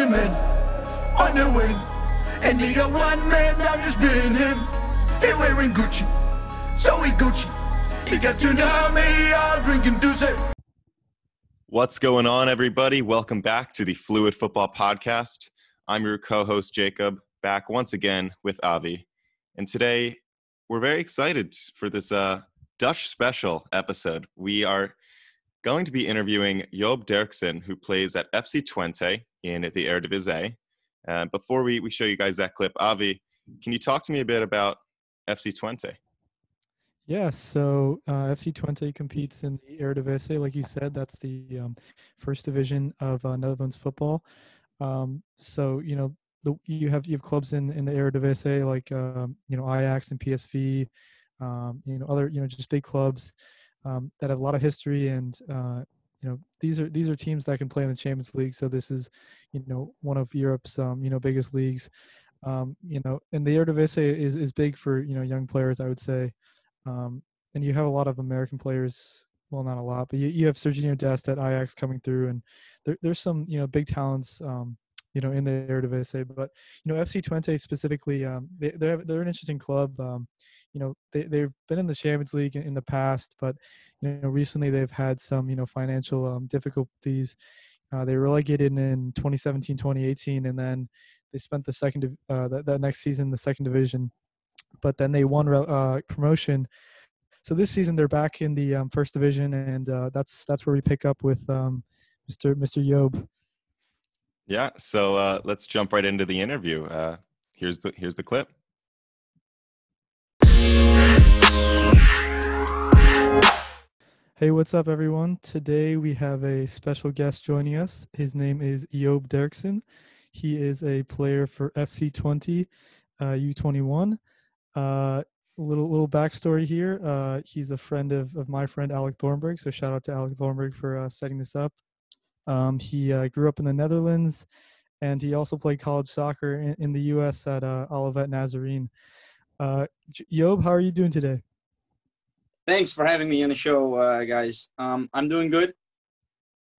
in on the wing. And got one man down just being him. He wearing Gucci, so he Gucci. He got me all drinking Douce. What's going on, everybody? Welcome back to the Fluid Football Podcast. I'm your co host, Jacob, back once again with Avi. And today, we're very excited for this uh, Dutch special episode. We are going to be interviewing Joop Derksen, who plays at FC Twente in the Eredivisie. Uh, before we, we show you guys that clip, Avi, can you talk to me a bit about FC Twente? Yeah, so uh, FC Twente competes in the Eredivisie, like you said. That's the um, first division of uh, Netherlands football. Um, so you know, the, you have you have clubs in in the Eredivisie like um, you know Ajax and PSV, um, you know other you know just big clubs um, that have a lot of history and uh, you know these are these are teams that can play in the Champions League. So this is you know one of Europe's um, you know biggest leagues. Um, you know, and the Eredivisie is is big for you know young players, I would say. Um, and you have a lot of American players. Well, not a lot, but you, you have Sergiño Dest at Ajax coming through, and there, there's some you know big talents. Um, you know, in the Eredivisie, but you know, FC Twente specifically, um, they, they're they're an interesting club. Um, you know, they they've been in the Champions League in, in the past, but you know, recently they've had some you know financial um, difficulties. Uh, they relegated in 2017, 2018, and then they spent the second uh, that, that next season in the second division but then they won uh, promotion. So this season they're back in the um, first division, and uh, that's that's where we pick up with um, Mr. Mr. Joop. Yeah, so uh, let's jump right into the interview. Uh, here's the here's the clip. Hey, what's up, everyone? Today we have a special guest joining us. His name is Joop Derksen. He is a player for FC Twente uh, U21. Uh, little little backstory here. Uh, he's a friend of, of my friend Alec Thornburg. So shout out to Alec Thornburg for uh, setting this up. Um, he uh, grew up in the Netherlands, and he also played college soccer in, in the U.S. at uh, Olivet Nazarene. Uh, Joop, how are you doing today? Thanks for having me on the show, uh, guys. Um, I'm doing good.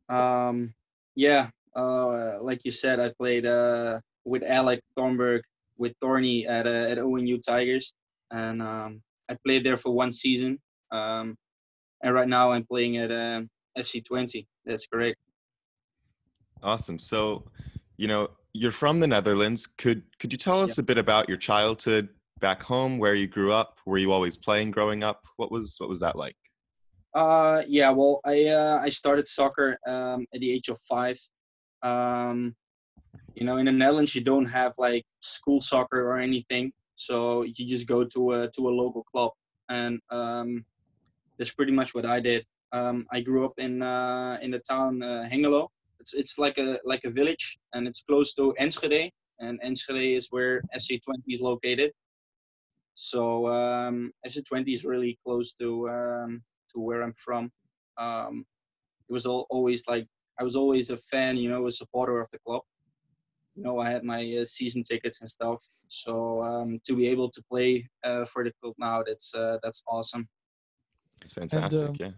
Um, yeah, uh, like you said, I played uh, with Alec Thornburg with Thorny at uh, at ONU Tigers, and um, I played there for one season. Um, and right now I'm playing at uh, FC Twente. That's correct. Awesome. So, you know, you're from the Netherlands. Could could you tell us a bit about your childhood back home, where you grew up? Were you always playing growing up? What was what was that like? Uh, yeah. Well, I uh, I started soccer um, at the age of five. Um, you know in the netherlands you don't have like school soccer or anything so you just go to a to a local club and um, that's pretty much what i did um, i grew up in uh, in the town uh, hengelo it's it's like a like a village and it's close to enschede and enschede is where fc Twente is located so um, fc Twente is really close to um, to where i'm from um, it was all, always like i was always a fan you know a supporter of the club you know, I had my uh, season tickets and stuff. So um, to be able to play uh, for the club now, that's uh, that's awesome. It's fantastic. And, um, yeah.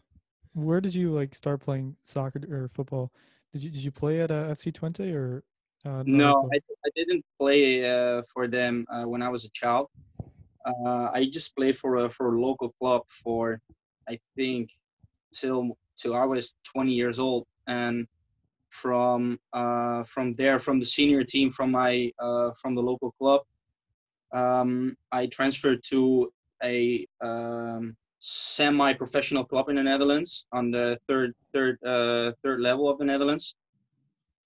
Where did you like start playing soccer or football? Did you did you play at uh, FC Twente or? Uh, no, I, I didn't play uh, for them uh, when I was a child. Uh, I just played for a for a local club for I think till till I was 20 years old, and from uh, from there from the senior team from my uh, from the local club. Um, I transferred to a um, semi-professional club in the Netherlands on the third third uh, third level of the Netherlands,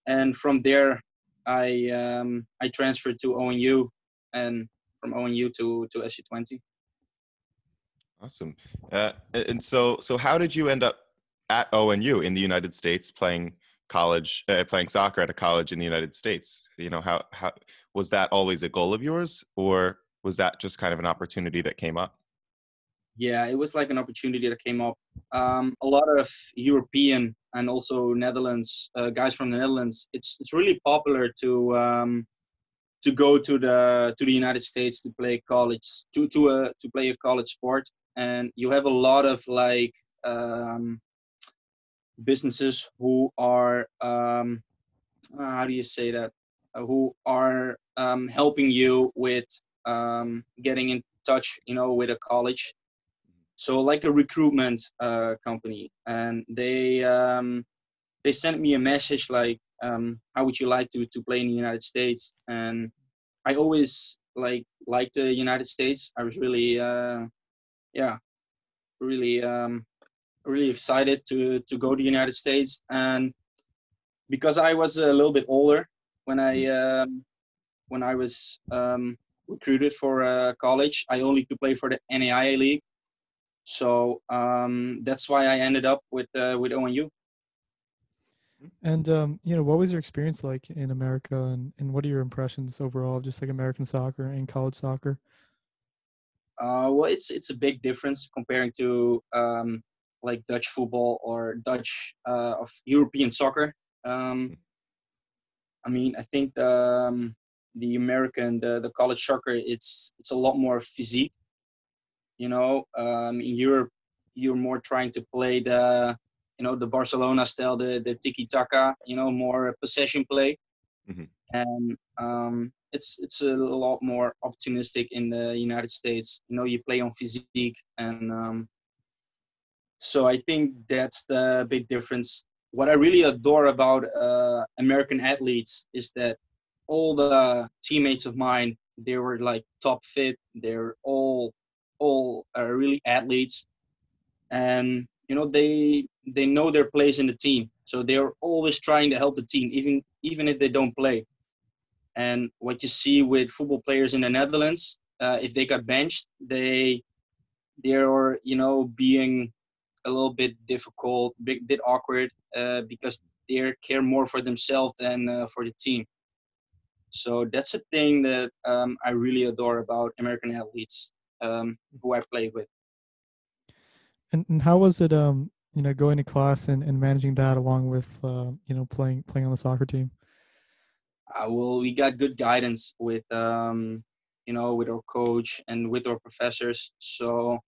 and from there I um, I transferred to ONU, and from ONU to to FC Twente. Awesome. Uh, and so so how did you end up at ONU in the United States playing college uh, playing soccer at a college in the united states you know how how was that always a goal of yours or was that just kind of an opportunity that came up yeah it was like an opportunity that came up. Um, a lot of european and also netherlands uh, guys from the netherlands it's it's really popular to um, to go to the to the united states to play college to to a to play a college sport. And you have a lot of like um, businesses who are um, uh, how do you say that? Uh, who are um, helping you with um, getting in touch, you know, with a college. So like a recruitment uh, company, and they um, they sent me a message like, um, "How would you like to to play in the United States?" And I always like liked the United States. I was really, uh, yeah, really, um, really excited to to go to the United States, and because I was a little bit older when I um, when I was um, recruited for uh, college, I only could play for the NAIA league, so um, that's why I ended up with uh, with ONU. And um, you know, what was your experience like in America, and, and what are your impressions overall of just like American soccer and college soccer? Uh, well, it's it's a big difference comparing to um, like Dutch football or Dutch uh, of European soccer. Um, I mean, I think the um, the American the, the college soccer it's it's a lot more physique. You know, um, in Europe, you're more trying to play the you know the Barcelona style, the the tiki taka, you know, more possession play, Mhm. and um, it's it's a lot more optimistic in the United States. You know, you play on physique, and um, so I think that's the big difference. What I really adore about uh, American athletes is that all the teammates of mine they were like top fit. They're all all are really athletes, and you know they they know their place in the team. So they're always trying to help the team even even if they don't play. And what you see with football players in the netherlands uh, if they got benched they they're you know being a little bit difficult bit, bit awkward uh, because they care more for themselves than uh, for the team. So that's a thing that um, i really adore about american athletes um, who i play with And, and how was it, um, you know, going to class and, and managing that along with, uh, you know, playing playing on the soccer team? uh, well, we got good guidance with, um, you know, with our coach and with our professors. So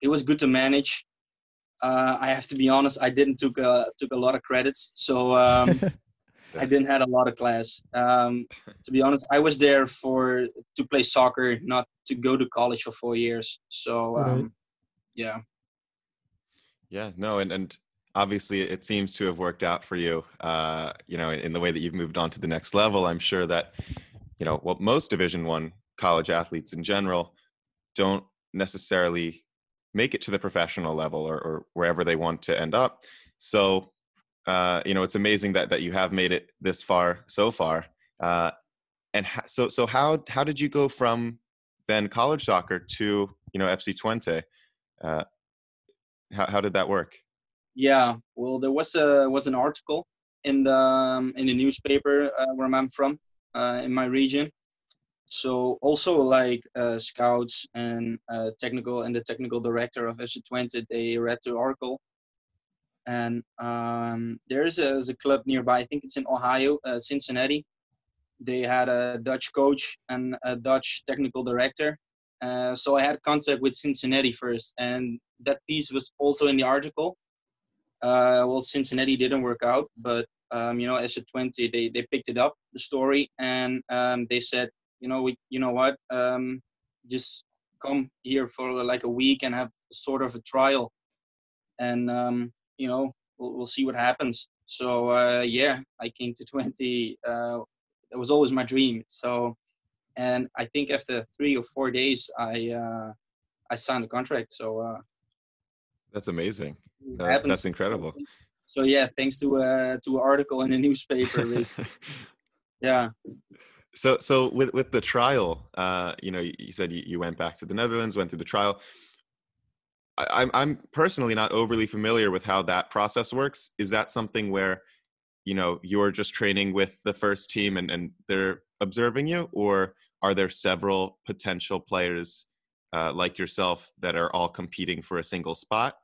it was good to manage. Uh, I have to be honest, I didn't took a, took a lot of credits, so um, I didn't had a lot of class. Um, to be honest, I was there for to play soccer, not to go to college for four years. So Right. um, yeah, Yeah, no, and and obviously it seems to have worked out for you. Uh, you know, in the way that you've moved on to the next level. I'm sure that, you know, well, most Division One college athletes in general don't necessarily make it to the professional level or, or wherever they want to end up. So, uh, you know, it's amazing that that you have made it this far so far. Uh, and ha- so so how how did you go from then college soccer to you know FC Twente? Uh, how how did that work? Yeah, well, there was a was an article in the um, in the newspaper uh, where I'm from uh, in my region. So also like uh, scouts and technical and the technical director of FC Twente, they read the article. And um, there's a, a club nearby. I think it's in Ohio, uh, Cincinnati. They had a Dutch coach and a Dutch technical director. Uh, so I had contact with Cincinnati first, and that piece was also in the article uh, well, Cincinnati didn't work out, but um, you know, FC Twente, they, they picked it up the story and um, they said, you know, we, you know what, um, just come here for like a week and have sort of a trial, and um, you know, we'll, we'll see what happens. So uh, yeah, I came to Twente. Uh, it was always my dream. So, and I think after three or four days, I uh, I signed a contract. So. Uh, That's amazing. That- that's incredible. So yeah, thanks to uh to an article in the newspaper. yeah, so so with with the trial, uh, you know, you, you said you, you went back to the Netherlands, went through the trial. I, I'm I'm personally not overly familiar with how that process works. Is that something where, you know, you're just training with the first team and and they're observing you, or are there several potential players uh, like yourself that are all competing for a single spot?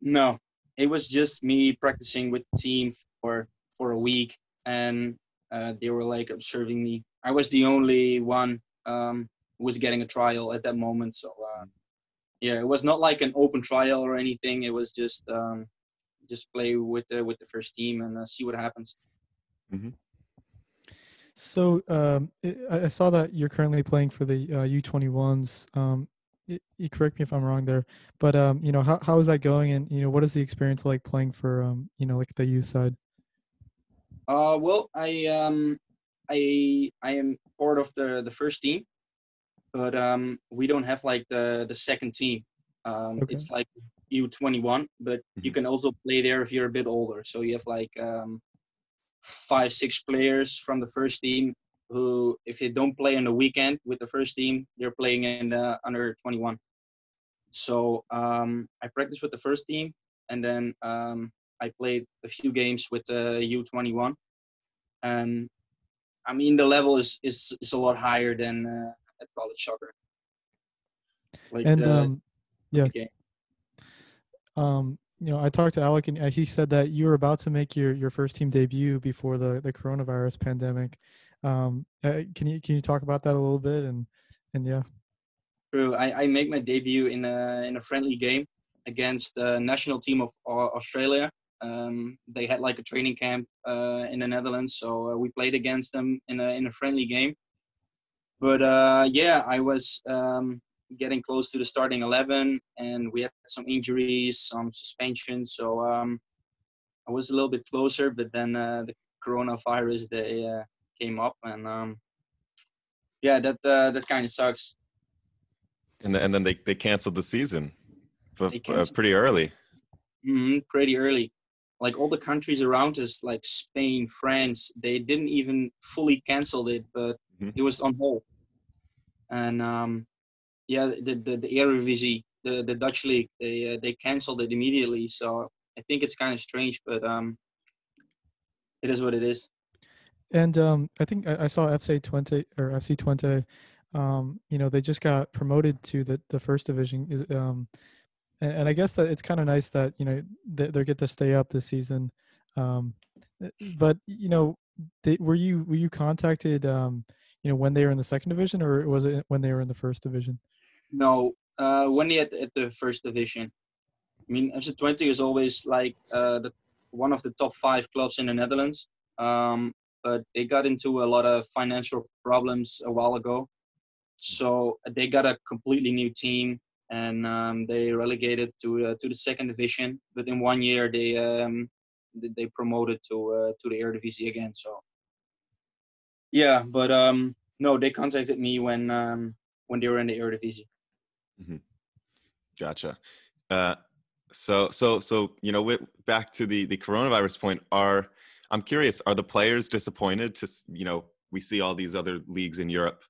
no, it was just me practicing with the team for for a week, and uh, they were like observing me. I was the only one um who was getting a trial at that moment. So uh, yeah, it was not like an open trial or anything. It was just um just play with the with the first team and uh, see what happens. So um, I, I saw that you're currently playing for the uh, U21s. Um, you correct me if I'm wrong there, but um, you know how how is that going, and you know what is the experience like playing for um, you know like the youth side? Uh, well, I um, I I am part of the the first team, but um, we don't have like the the second team. Um, Okay. It's like U21, but you Mhm. can also play there if you're a bit older. So you have like um, five six players from the first team who, if they don't play on the weekend with the first team, they're playing in the under 21. So um, I practiced with the first team, and then um, I played a few games with the U21, and I mean the level is is, is a lot higher than uh, at college soccer. Like And the- um, yeah. game. um, you know, I talked to Alec, and uh, he said that you were about to make your, your first team debut before the, the coronavirus pandemic. Um, uh, can you can you talk about that a little bit? And and yeah, True. I, I make my debut in a in a friendly game against the national team of Australia. Um, they had like a training camp uh, in the Netherlands, so uh, we played against them in a in a friendly game. But uh, yeah, I was um, getting close to the starting eleven, and we had some injuries, some suspensions, so um, I was a little bit closer. But then uh, the coronavirus they uh, came up, and um, yeah, that uh, that kind of sucks. And then, and then they, they canceled the season, uh, canceled pretty early. hmm pretty early. Like all the countries around us, like Spain, France, they didn't even fully cancel it, but Mhm. it was on hold. And um, yeah, the the, the Eredivisie, the the Dutch league, they uh, they canceled it immediately. So I think it's kind of strange, but um, it is what it is. and um, I think I, I saw FC Twente or FC Twente. Um, you know, they just got promoted to the the first division. Is um, and, and I guess that it's kind of nice that you know they, they get to stay up this season. Um, uh, but you know, they, were you were you contacted? Um, you know, when they were in the second division, or was it when they were in the first division? No, uh, when they at, at the first division. I mean, FC Twente is always like uh, the, one of the top five clubs in the Netherlands. Um, but they got into a lot of financial problems a while ago. So they got a completely new team and um, they relegated to uh, to the second division. But in one year, they um, they promoted to uh, to the Eredivisie again. So yeah, but um, no, they contacted me when um, when they were in the Eredivisie. Gotcha. Uh, so so so you know, wi- back to the the coronavirus point. Are I'm curious. Are the players disappointed to you know we see all these other leagues in Europe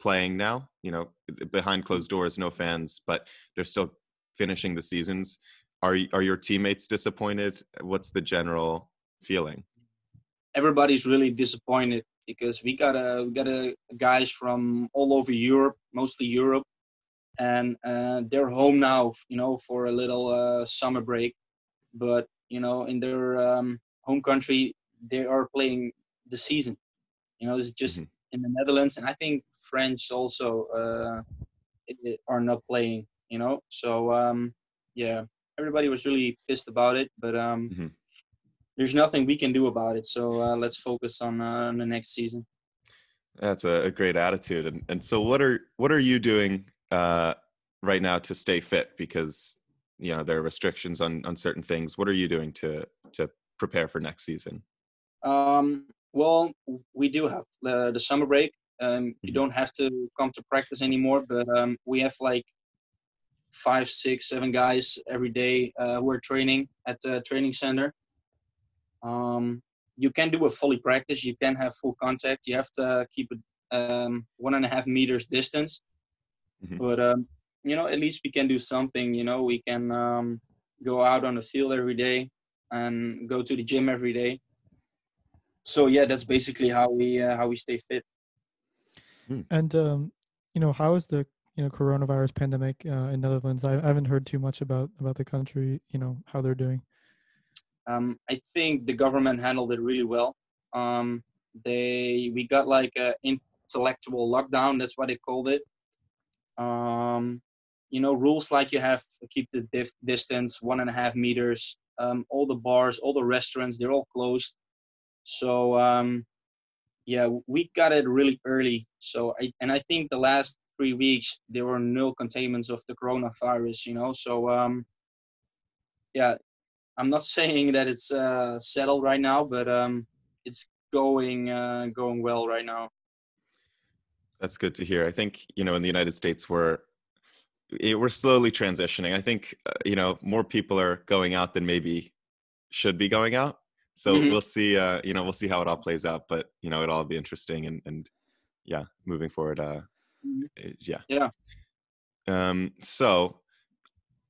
playing now? You know, behind closed doors, no fans, but they're still finishing the seasons. Are are your teammates disappointed? What's the general feeling? everybody's really disappointed because we got a we got a guys from all over Europe, mostly Europe, and uh, they're home now, you know, for a little uh, summer break. But you know, in their um, home country, they are playing the season. You know, it's just in the Netherlands, and I think French also uh, are not playing. You know, so um, yeah, everybody was really pissed about it, but um, Mhm. There's nothing we can do about it. So uh, let's focus on, uh, on the next season. That's a, a great attitude. And and so what are what are you doing uh, right now to stay fit? Because you know there are restrictions on on certain things. What are you doing to to prepare for next season? Um, well, we do have the, the summer break. Um, you Mhm. don't have to come to practice anymore, but um, we have like five, six, seven guys every day uh, who are training at the training center. Um, you can do a fully practice. You can have full contact. You have to keep it um, one and a half meters distance. Mhm. But um, you know, at least we can do something. You know, we can um, go out on the field every day and go to the gym every day. So yeah, that's basically how we uh, how we stay fit. And um, you know, how is the you know coronavirus pandemic uh, in Netherlands? I, I haven't heard too much about about the country. You know how they're doing. Um, I think the government handled it really well. Um, they we got like a intellectual lockdown. That's what they called it. Um, you know, rules like you have to keep the dif- distance one and a half meters. Um, all the bars, all the restaurants, they're all closed. So um, yeah, we got it really early. So I and I think the last three weeks there were no containments of the coronavirus. You know, so um, yeah, I'm not saying that it's uh, settled right now, but um, it's going uh, going well right now. That's good to hear. I think you know in the United States we're it, we're slowly transitioning. I think uh, you know more people are going out than maybe should be going out. So Mhm. we'll see. Uh, you know, we'll see how it all plays out. But you know, it'll all be interesting and and yeah, moving forward. Uh, Mhm. eh, yeah. Yeah. Um. So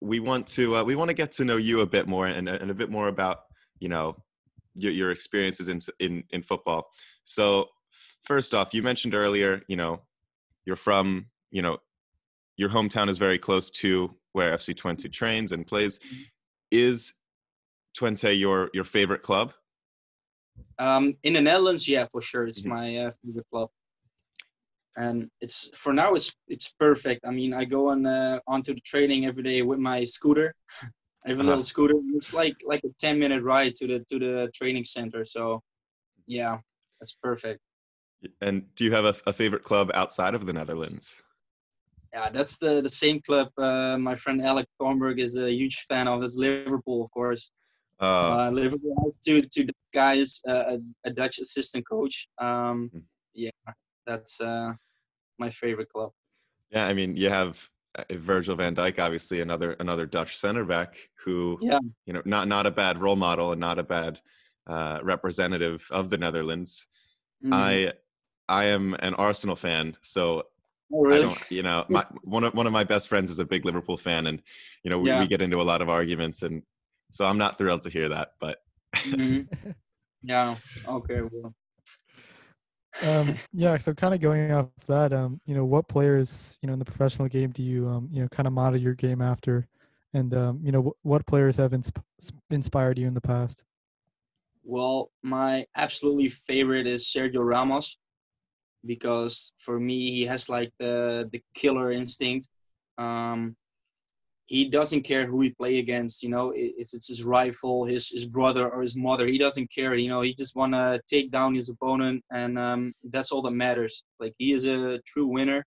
we want to uh, we want to get to know you a bit more and and a bit more about you know your your experiences in in in football. So first off, you mentioned earlier, you know, you're from you know your hometown is very close to where FC Twente trains and plays. Is Twente your your favorite club? Um, in the Netherlands, yeah, for sure, it's Mhm. my uh, favorite club, and it's for now it's it's perfect. I mean, I go on uh, onto the training every day with my scooter. I have a Uh-huh. little scooter. It's like like a ten minute ride to the to the training center. So, yeah, that's perfect. And do you have a, a favorite club outside of the Netherlands? Yeah, that's the the same club. Uh, my friend Alec Thornburg is a huge fan of. It's Liverpool, of course. Uh, Uh, Liverpool has two two guys, uh, a, a Dutch assistant coach. Um, Mm. That's uh, my favorite club. yeah, I mean, you have uh, Virgil van Dijk, obviously another another Dutch center back who, Yeah. you know, not not a bad role model and not a bad uh, representative of the Netherlands. Mhm. I I am an Arsenal fan, so oh, I don't, you know, my one of one of my best friends is a big Liverpool fan, and you know, we, Yeah. we get into a lot of arguments, and so I'm not thrilled to hear that. But Mhm. Yeah. Okay. Well, um, yeah, so kind of going off that, um, you know, what players, you know, in the professional game do you, um, you know, kind of model your game after, and um, you know, wh- what players have insp- inspired you in the past? well, my absolutely favorite is Sergio Ramos because for me he has like the the killer instinct. Um, he doesn't care who he play against. You know, it, it's his rival, his his brother or his mother. He doesn't care. You know, he just wanna take down his opponent, and um, that's all that matters. Like he is a true winner,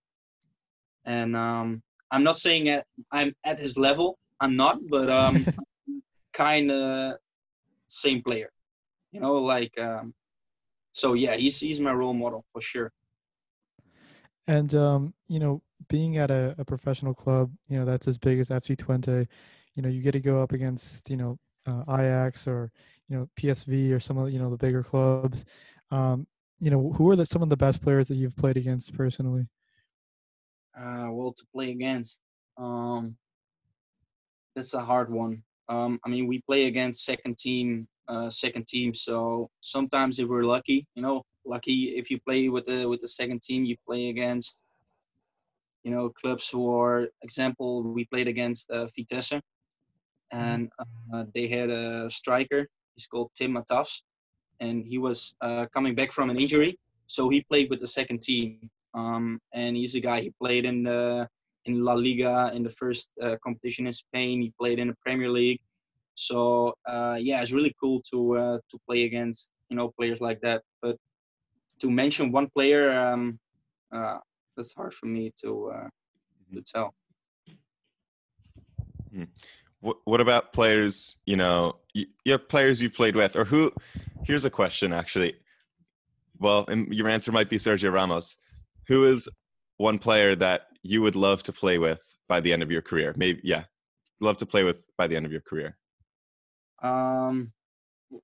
and um, I'm not saying that I'm at his level. I'm not, but um, kind of same player. You know, like um, so. Yeah, he's he's my role model for sure. And um, you know, being at a, a professional club, you know, that's as big as FC Twente, you know, you get to go up against, you know, uh, Ajax or you know PSV or some of you know the bigger clubs. Um, you know, who are the, some of the best players that you've played against personally? Uh, well, to play against, um, that's a hard one. Um, I mean, we play against second team, uh, second team. So sometimes if we're lucky, you know, lucky if you play with the with the second team, you play against, you know, clubs who are. Example, we played against uh, Vitesse, and uh, they had a striker. He's called Tim Matavž, and he was uh, coming back from an injury, so he played with the second team. Um, and he's a guy he played in the in La Liga in the first uh, competition in Spain. He played in the Premier League. So uh, yeah, it's really cool to uh, to play against you know players like that. But to mention one player, um, uh, that's hard for me to uh, to tell. what, what about players? You know, you, you have players you've played with, or who? Here's a question, actually. Well, and your answer might be Sergio Ramos. Who is one player that you would love to play with by the end of your career? Maybe, yeah, love to play with by the end of your career. Um,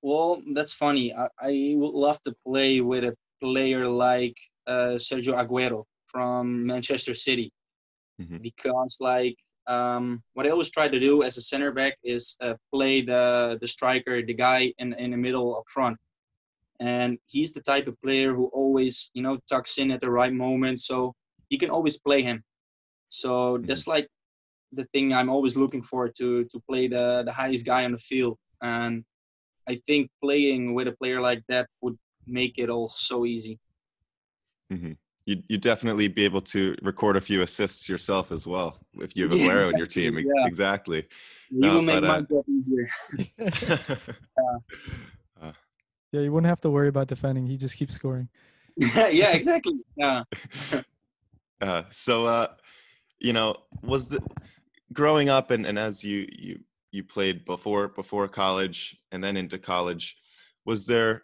well, that's funny. I, I would love to play with a player like uh, Sergio Aguero from Manchester City Mhm. because, like, um, what I always try to do as a center back is uh, play the the striker, the guy in in the middle up front, and he's the type of player who always, you know, tucks in at the right moment, so you can always play him. So that's like the thing I'm always looking for to to play the the highest guy on the field, and I think playing with a player like that would make it all so easy. You'd, you'd definitely be able to record a few assists yourself as well if you have Yeah, Aguero in your team. exactly, yeah. Exactly. You No, will make but, my uh, job easier. yeah, you wouldn't have to worry about defending. He just keeps scoring. yeah, exactly. Yeah. Uh, so, uh, you know, was the growing up and, and as you you you played before before college and then into college, was there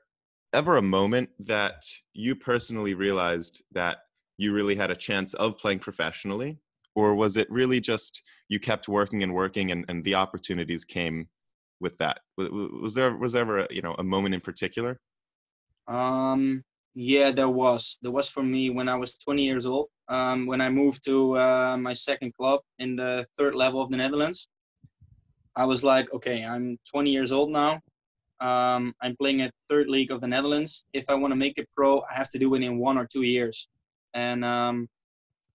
ever a moment that you personally realized that you really had a chance of playing professionally, or was it really just you kept working and working and, and the opportunities came with that? Was, there was there ever a, you know a moment in particular? Um, yeah, there was. There was for me when I was 20 years old. Um, when I moved to uh, my second club in the third level of the Netherlands, I was like, okay, I'm 20 years old now. Um, I'm playing at third league of the Netherlands. If I want to make it pro, I have to do it in one or two years. And um,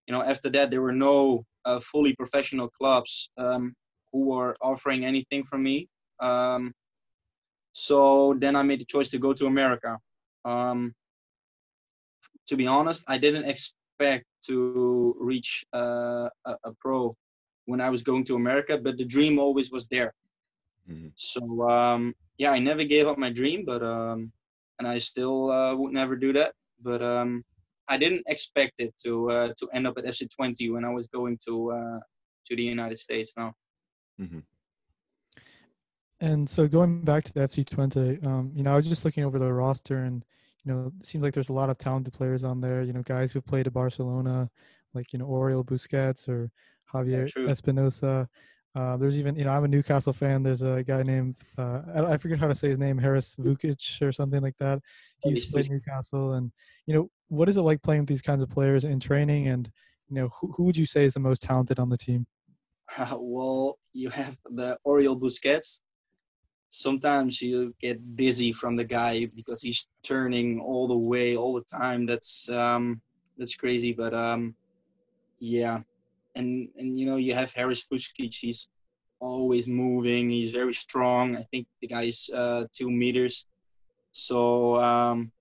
you know, after that, there were no uh, fully professional clubs um, who were offering anything from me. Um, so then I made the choice to go to America. Um, to be honest, I didn't expect to reach uh, a, a, pro when I was going to America, but the dream always was there. Mm-hmm. So um, yeah, I never gave up my dream, but um, and I still uh, would never do that. But um, I didn't expect it to uh, to end up at FC Twente when I was going to uh, to the United States now. Mm-hmm. And so going back to the FC Twente, um, you know, I was just looking over the roster and you know, it seems like there's a lot of talented players on there. You know, guys who played at Barcelona, like you know Oriol Busquets or Javier yeah, Espinosa. Uh, there's even, you know, I'm a Newcastle fan. There's a guy named, uh, I, I, forget how to say his name, Haris Vučkić or something like that. He used to play Newcastle. And, you know, what is it like playing with these kinds of players in training? And, you know, who, who would you say is the most talented on the team? Uh, well, you have the Oriol Busquets. Sometimes you get dizzy from the guy because he's turning all the way all the time. That's um, that's crazy. But um, yeah, and and you know you have Haris Vučkić. He's always moving. He's very strong. I think the guy is uh, two meters. So um,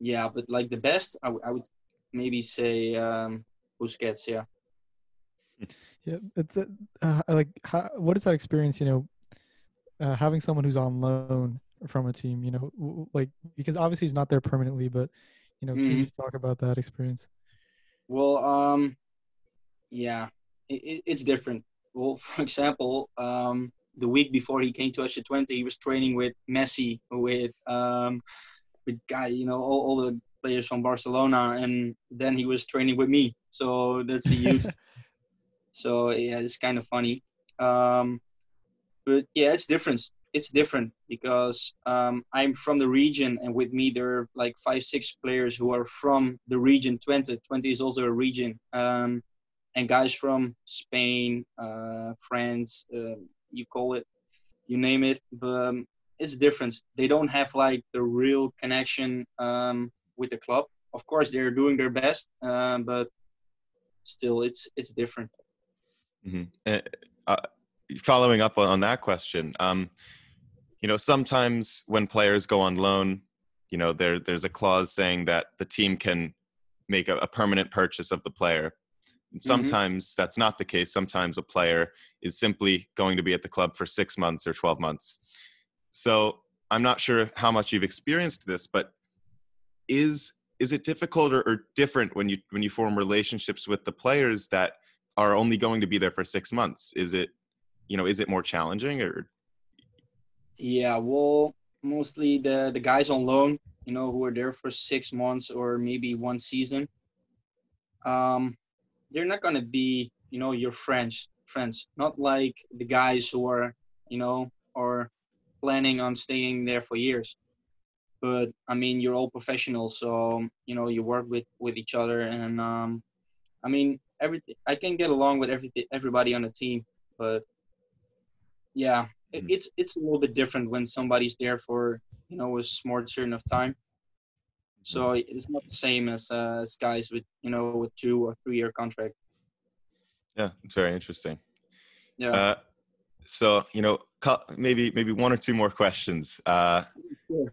yeah, but like the best, I, would maybe say um, Busquets. Yeah. Yeah, uh, like how, what is that experience? You know, uh, having someone who's on loan from a team. You know, like because obviously he's not there permanently, but you know, mm-hmm. can you talk about that experience? Well, um, yeah, it, it's different. Well, for example, um, the week before he came to FC Twente, he was training with Messi, with um, with guy, you know, all, all the players from Barcelona, and then he was training with me. So that's a huge. so yeah, it's kind of funny. Um, but yeah, it's different. It's different because um, I'm from the region, and with me there are like five, six players who are from the region. Twente, Twente is also a region. Um, and guys from Spain, uh, France, uh, you call it, you name it. But um, it's different. They don't have like the real connection um, with the club. Of course, they're doing their best, uh, but still, it's it's different. Mm-hmm. Uh, following up on, that question, um, you know, sometimes when players go on loan, you know, there there's a clause saying that the team can make a, a permanent purchase of the player and mm-hmm. sometimes mm-hmm. that's not the case. Sometimes a player is simply going to be at the club for six months or 12 months. So I'm not sure how much you've experienced this, but is is it difficult or, or different when you when you form relationships with the players that are only going to be there for six months? Is it you know is it more challenging or? Yeah, well, mostly the the guys on loan, you know, who are there for six months or maybe one season. Um, they're not gonna be you know your friends friends. Not like the guys who are you know are planning on staying there for years. But i mean you're all professionals so you know you work with with each other and um i mean everything i can get along with everything everybody on the team but yeah it, mm-hmm. it's it's a little bit different when somebody's there for you know a small certain of time so it's not the same as uh, as guys with you know with two or three year contract. Yeah, it's very interesting. Yeah. Uh, so you know, maybe maybe one or two more questions. Uh, sure.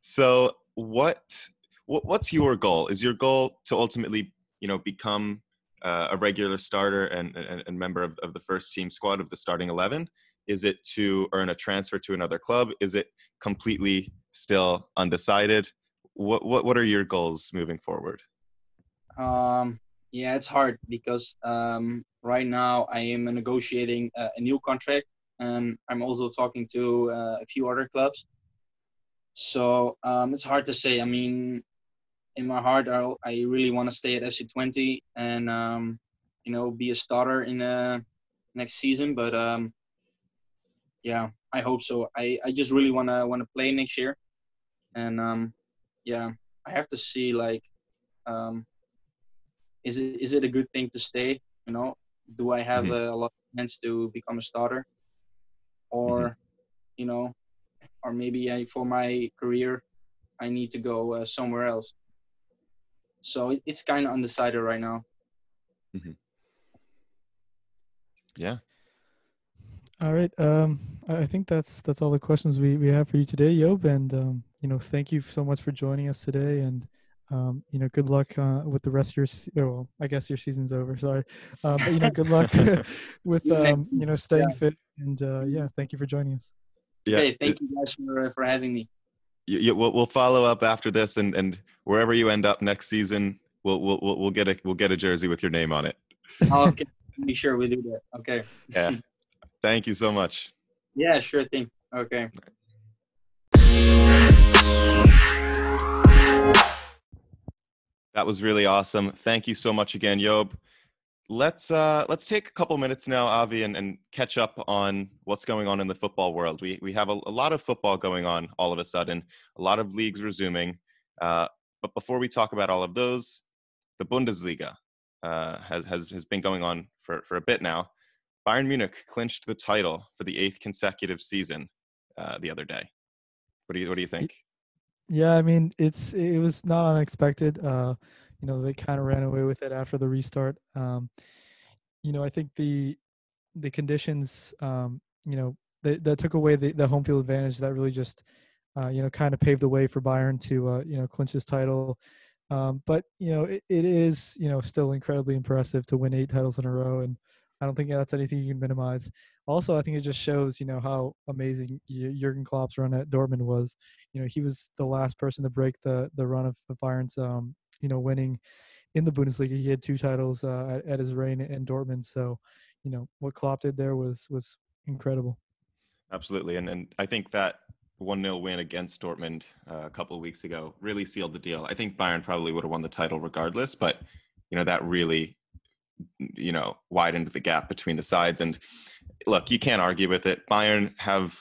So what, what what's your goal? Is your goal to ultimately you know become uh, a regular starter and, and, and member of, of the first team squad of the starting eleven? Is it to earn a transfer to another club? Is it completely still undecided? What what what are your goals moving forward? Um, yeah, it's hard because um, right now I am negotiating a, a new contract, and I'm also talking to uh, a few other clubs. So um, it's hard to say. I mean, in my heart, I, I really want to stay at FC Twente and um, you know be a starter in the next season. But um, yeah, I hope so. I, I just really wanna wanna play next year, and um, yeah, I have to see like, um, is it is it a good thing to stay? You know, do I have Mhm. a, a lot of chance to become a starter, or you know, or maybe I, for my career, I need to go uh, somewhere else. So it, it's kind of undecided right now. Yeah. All right. Um, I I think that's that's all the questions we, we have for you today, Joop. And um, you know, thank you so much for joining us today. And um, you know, good luck uh, with the rest of your. se- oh, Well, I guess your season's over. Sorry, uh, but you know, good luck with um, you know staying fit. And uh, yeah, thank you for joining us. Yeah. Okay, thank you guys for for having me. you, you, we'll, we'll follow up after this, and, and wherever you end up next season, we'll, we'll we'll we'll get a we'll get a jersey with your name on it. Okay, be sure we do that. Okay. Yeah. Thank you so much. Yeah, sure thing. Okay. That was really awesome. Thank you so much again, Joop. Let's uh, let's take a couple minutes now, Avi, and, and catch up on what's going on in the football world. We we have a, a lot of football going on all of a sudden, a lot of leagues resuming. Uh, but before we talk about all of those, the Bundesliga uh, has has has been going on for for a bit now. Bayern Munich clinched the title for the eighth consecutive season uh, the other day. What do you what do you think? Yeah, I mean, it's it was not unexpected. Uh, you know, they kind of ran away with it after the restart. Um, you know, I think the the conditions, um, you know, that took away the, the home field advantage. That really just, uh, you know, kind of paved the way for Bayern to, uh, you know, clinch this title. Um, but you know, it, it is, you know, still incredibly impressive to win eight titles in a row, and I don't think that's anything you can minimize. Also, I think it just shows, you know, how amazing Jurgen Klopp's run at Dortmund was you know he was the last person to break the the run of, of Bayern's um you know winning in the Bundesliga. He had two titles uh, at, at his reign in Dortmund. So you know what Klopp did there was was incredible. Absolutely, and and I think that one 0 win against Dortmund uh, a couple of weeks ago really sealed the deal. I think Bayern probably would have won the title regardless, but you know that really you know widened the gap between the sides. And look, you can't argue with it. Bayern have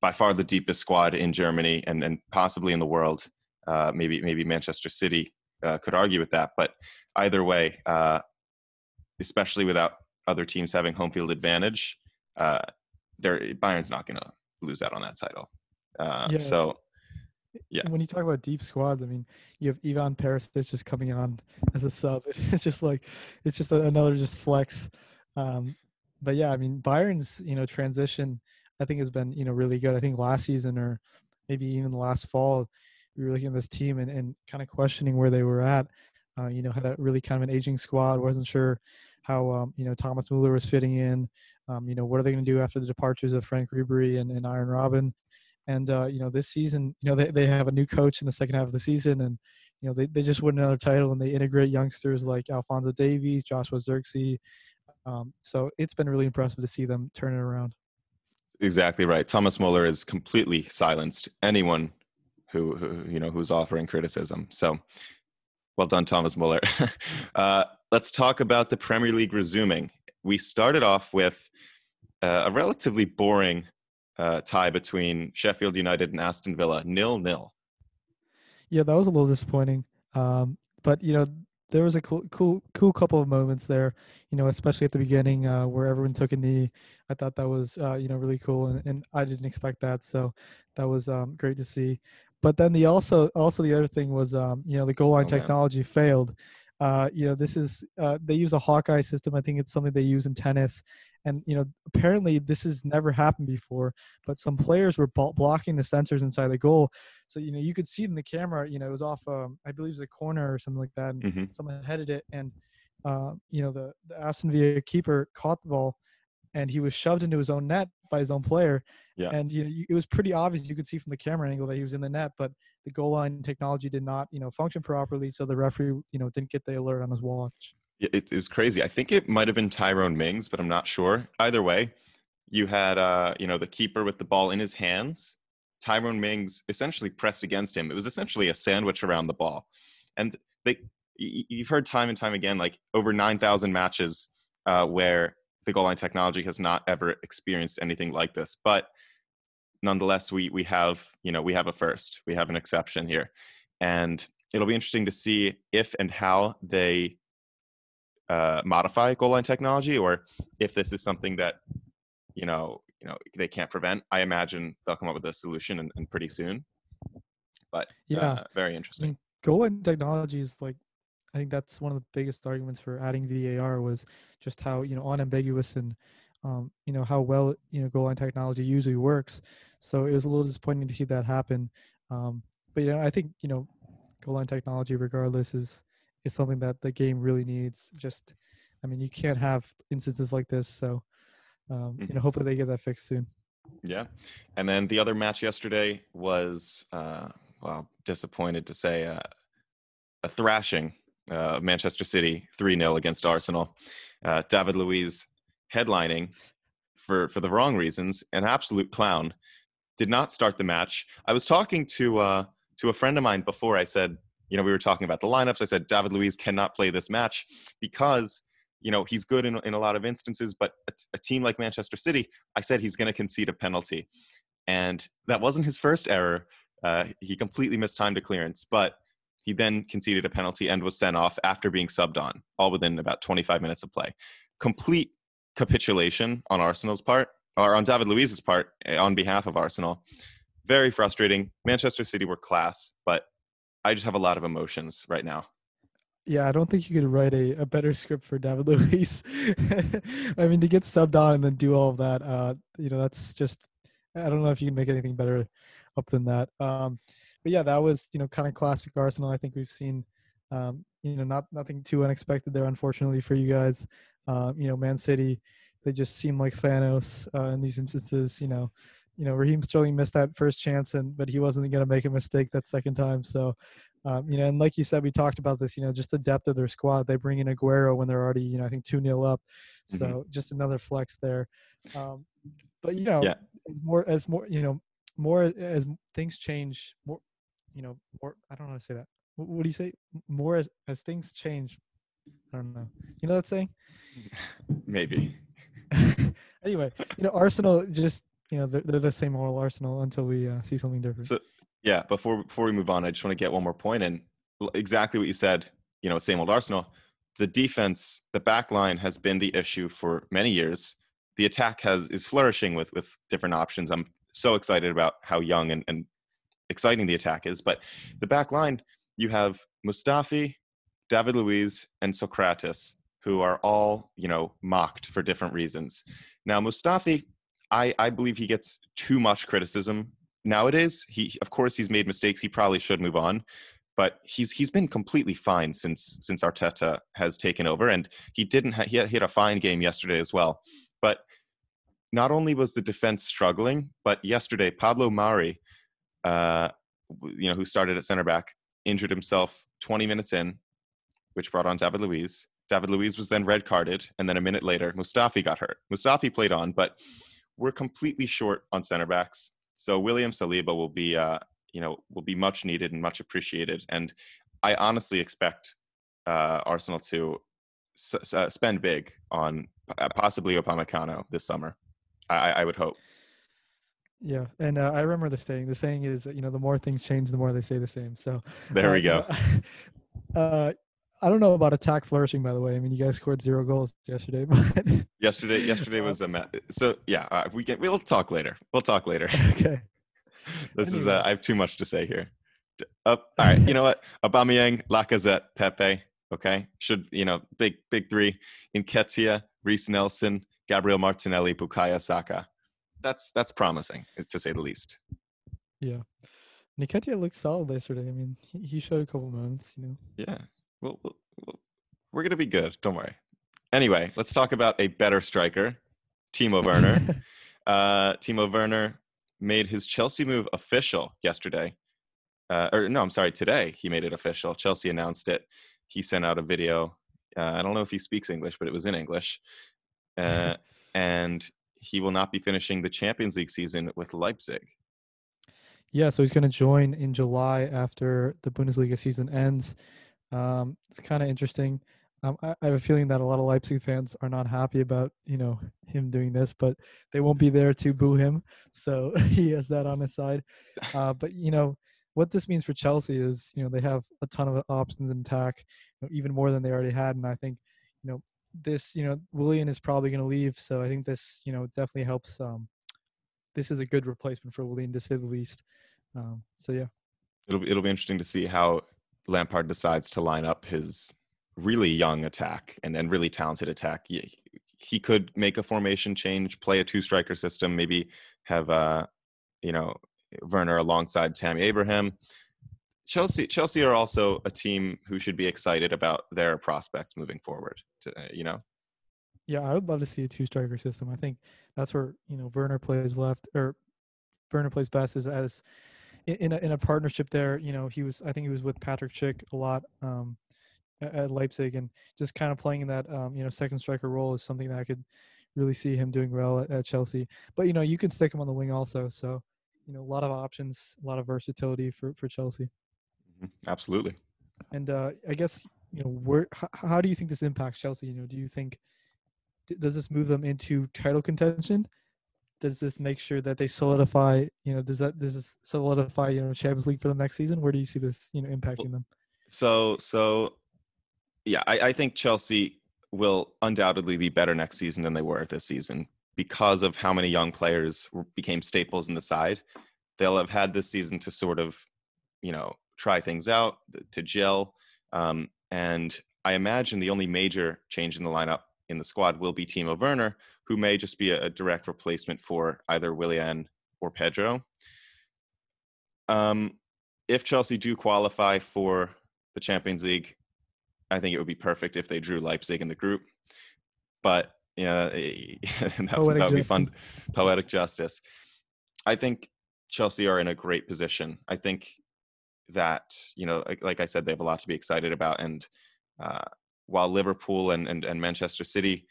by far the deepest squad in Germany and and possibly in the world. Uh, maybe maybe Manchester City uh, could argue with that, but either way, uh, especially without other teams having home field advantage. Uh, Bayern's not going to lose out on that title. Uh, Yeah. So Yeah. When you talk about deep squads, I mean, you have Ivan Perisic just coming on as a sub. It's just like it's just another just flex. Um, but yeah, I mean, Bayern's you know transition I think has been you know really good. I think last season or maybe even last fall, we were looking at this team and, and kind of questioning where they were at. Uh, you know, had a really kind of an aging squad. wasn't sure how um, you know Thomas Muller was fitting in. Um, you know, what are they going to do after the departures of Franck Ribéry and, and Arjen Robben? And uh, you know, this season, you know, they, they have a new coach in the second half of the season, and you know, they, they just win another title, and they integrate youngsters like Alphonso Davies, Joshua Zirkzee. Um, so it's been really impressive to see them turn it around. exactly right. Thomas Muller has completely silenced anyone who, who you know who's offering criticism. So well done, Thomas Muller. uh, let's talk about the Premier League resuming. We started off with uh, a relatively boring uh, tie between Sheffield United and Aston Villa, nil nil. Yeah, that was a little disappointing. Um, but you know, there was a cool, cool, cool couple of moments there. You know, especially at the beginning uh, where everyone took a knee. I thought that was uh, you know really cool, and, and I didn't expect that. So that was um, great to see. But then the also also the other thing was um, you know the goal line Oh, man. technology failed. Uh, you know, this is uh, they use a Hawkeye system. I think it's something they use in tennis, and you know apparently this has never happened before. But some players were blo- blocking the sensors inside the goal, so you know you could see it in the camera. You know, it was off. Um, I believe it was a corner or something like that, and Mhm. someone headed it, and uh, you know the, the Aston Villa keeper caught the ball, and he was shoved into his own net by his own player. Yeah. And you know, it was pretty obvious. You could see from the camera angle that he was in the net, but the goal line technology did not, you know, function properly. So the referee, you know, didn't get the alert on his watch. Yeah, It, it was crazy. I think it might have been Tyrone Mings, but I'm not sure. Either way, you had uh, you know the keeper with the ball in his hands. Tyrone Mings essentially pressed against him. It was essentially a sandwich around the ball, and they you've heard time and time again, like over nine thousand matches uh, where the goal line technology has not ever experienced anything like this. But nonetheless, we we have you know we have a first, we have an exception here, and it'll be interesting to see if and how they uh, modify goal line technology, or if this is something that you know you know they can't prevent. I imagine they'll come up with a solution and, and pretty soon. But Yeah. uh, very interesting. goal line technology is like i think that's one of the biggest arguments for adding var was just how you know unambiguous and um, you know how well you know goal line technology usually works. So it was a little disappointing to see that happen. Um, but you know i think you know goal line technology regardless is is something that the game really needs. Just i mean you can't have instances like this. So um, you know hopefully they get that fixed soon. Yeah. And then the other match yesterday was, uh, well, disappointed to say, uh, a thrashing. Uh, Manchester City 3 0 against Arsenal. Uh, David Luiz headlining for, for the wrong reasons, an absolute clown. Did not start the match. I was talking to, uh, to a friend of mine before. I said, you know, we were talking about the lineups. I said, David Luiz cannot play this match because you know he's good in, in a lot of instances but a, team like manchester city i said he's going to concede a penalty and that wasn't his first error uh, he completely missed mistimed a clearance but he then conceded a penalty and was sent off after being subbed on all within about 25 minutes of play complete capitulation on arsenal's part or on david luiz's part eh, on behalf of arsenal very frustrating manchester city were class but i just have a lot of emotions right now Yeah, I don't think you could write a, a better script for David Luiz. I mean, to get subbed on and then do all of that, uh, you know, that's just I don't know if you can make anything better up than that. Um, but yeah, that was you know kind of classic Arsenal. I think we've seen, um, you know, not nothing too unexpected there, unfortunately for you guys. Um, you know, Man City, they just seem like Thanos uh, in these instances. You know, you know, Raheem Sterling missed that first chance, and but he wasn't going to make a mistake that second time. So um, you know, and like you said, we talked about this. You know, just the depth of their squad. They bring in Aguero when they're already, you know, I think two 0 up. So Mhm. just another flex there. Um, but you know, Yeah. as more as more, you know, more as things change, more, you know, more. I don't know how to say that. What, what do you say? More as as things change. I don't know. You know that saying? maybe anyway, you know, Arsenal just, you know, they're, they're the same old Arsenal until we uh, see something different. So yeah, before before we move on, I just want to get one more point in. Exactly what you said. You know, same old Arsenal. The defense, the back line has been the issue for many years. The attack has is flourishing with with different options. I'm so excited about how young and, and exciting the attack is. But the back line, you have Mustafi, David Luiz, and Sokratis, who are all, you know, mocked for different reasons. Now, Mustafi, I, I believe he gets too much criticism nowadays. He, of course, he's made mistakes. He probably should move on, but he's he's been completely fine since since Arteta has taken over, and he didn't. Ha- he, had, he had a fine game yesterday as well. But not only was the defense struggling, but yesterday Pablo Mari, uh, you know, who started at center back, injured himself 20 minutes in, which brought on David Luiz. David Luiz was then red carded, and then a minute later, Mustafi got hurt. Mustafi played on, but we're completely short on center backs. So William Saliba will be, uh, you know, will be much needed and much appreciated. And I honestly expect uh, Arsenal to s- s- spend big on uh, possibly Upamecano this summer. I I would hope. Yeah, and uh, I remember the saying. The saying is, you know, the more things change, the more they stay the same. So There uh, we you go. uh, I don't know about attack flourishing, by the way. I mean, you guys scored zero goals yesterday, but Yesterday, yesterday was a ma- so yeah. Uh, we can we'll talk later. We'll talk later. okay. this is uh, I have too much to say here. Up, all right. You know what? Aubameyang, Lacazette, Pepe. Okay, should you know big big three: Nketiah, Reiss Nelson, Gabriel Martinelli, Bukayo Saka. That's that's promising to say the least. Yeah. Nketiah looked solid yesterday. I mean, he, showed a couple moments, you know. Yeah, we'll, we'll, we'll, we're gonna be good. Don't worry. Anyway, let's talk about a better striker, Timo Werner. uh, Timo Werner made his Chelsea move official yesterday. Uh, or no, I'm sorry, today he made it official. Chelsea announced it. He sent out a video. Uh, I don't know if he speaks English, but it was in English. Uh, and he will not be finishing the Champions League season with Leipzig. Yeah, so he's going to join in July after the Bundesliga season ends. Um, it's kind of interesting. Um, I, I, have a feeling that a lot of Leipzig fans are not happy about you know him doing this, but they won't be there to boo him, so he has that on his side. Uh, but you know what this means for Chelsea is you know they have a ton of options in attack, you know, even more than they already had, and I think you know this you know Willian is probably going to leave, so I think this you know definitely helps. Um, this is a good replacement for Willian to say the least. Um, so yeah, it'll be, it'll be interesting to see how Lampard decides to line up his really young attack and, and really talented attack. He, he could make a formation change, play a two striker system, maybe have uh, you know Werner alongside Tammy Abraham. Chelsea Chelsea are also a team who should be excited about their prospects moving forward. To, uh, you know. Yeah, I would love to see a two striker system. I think that's where you know Werner plays left or Werner plays best is as in a, in a partnership there. You know, he was I think he was with Patrick Schick a lot. Um, at Leipzig, and just kind of playing in that um, you know second striker role is something that I could really see him doing well at, at, Chelsea. But you know, you can stick him on the wing also, so you know, a lot of options, a lot of versatility for for Chelsea. Mm-hmm. Absolutely. And uh, I guess you know, where how, how do you think this impacts Chelsea? You know, do you think does this move them into title contention? Does this make sure that they solidify? You know, does that does this solidify you know Champions League for the next season? Where do you see this you know impacting them? So so yeah, I, I think Chelsea will undoubtedly be better next season than they were this season because of how many young players became staples in the side. They'll have had this season to sort of, you know, try things out, to gel. Um, and I imagine the only major change in the lineup in the squad will be Timo Werner, who may just be a, a direct replacement for either Willian or Pedro. Um, if Chelsea do qualify for the Champions League, I think it would be perfect if they drew Leipzig in the group. But yeah, that, that would be fun. Poetic justice. I think Chelsea are in a great position. I think that you know, like, like I said, they have a lot to be excited about. And uh, while Liverpool and, and, and Manchester City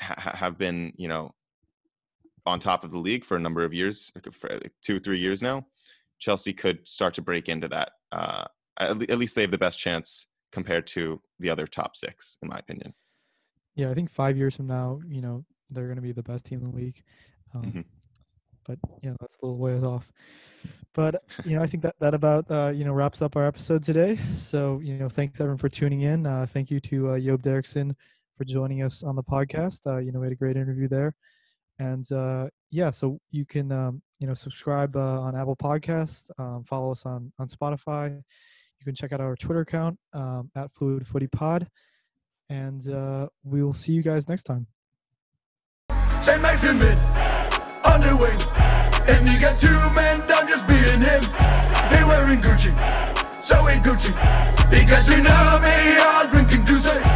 ha- have been, you know, on top of the league for a number of years, for two or three years now, Chelsea could start to break into that. Uh, at, at least they have the best chance compared to the other top six, in my opinion. Yeah, I think five years from now, you know, they're going to be the best team in the league. Um, mm-hmm. But you know, that's a little ways off. But you know, I think that that about uh, you know wraps up our episode today. So you know, thanks everyone for tuning in. Uh, thank you to uh, Joop Derksen for joining us on the podcast. Uh, you know, we had a great interview there, and uh, yeah, so you can um, you know subscribe uh, on Apple Podcasts, um, follow us on on Spotify. You can check out our Twitter account um, at Fluid Footy Pod, and uh, we'll see you guys next time. On and you got two men down just being him. They wearing Gucci, so ain't Gucci, because you know me, all drinking Tuesday.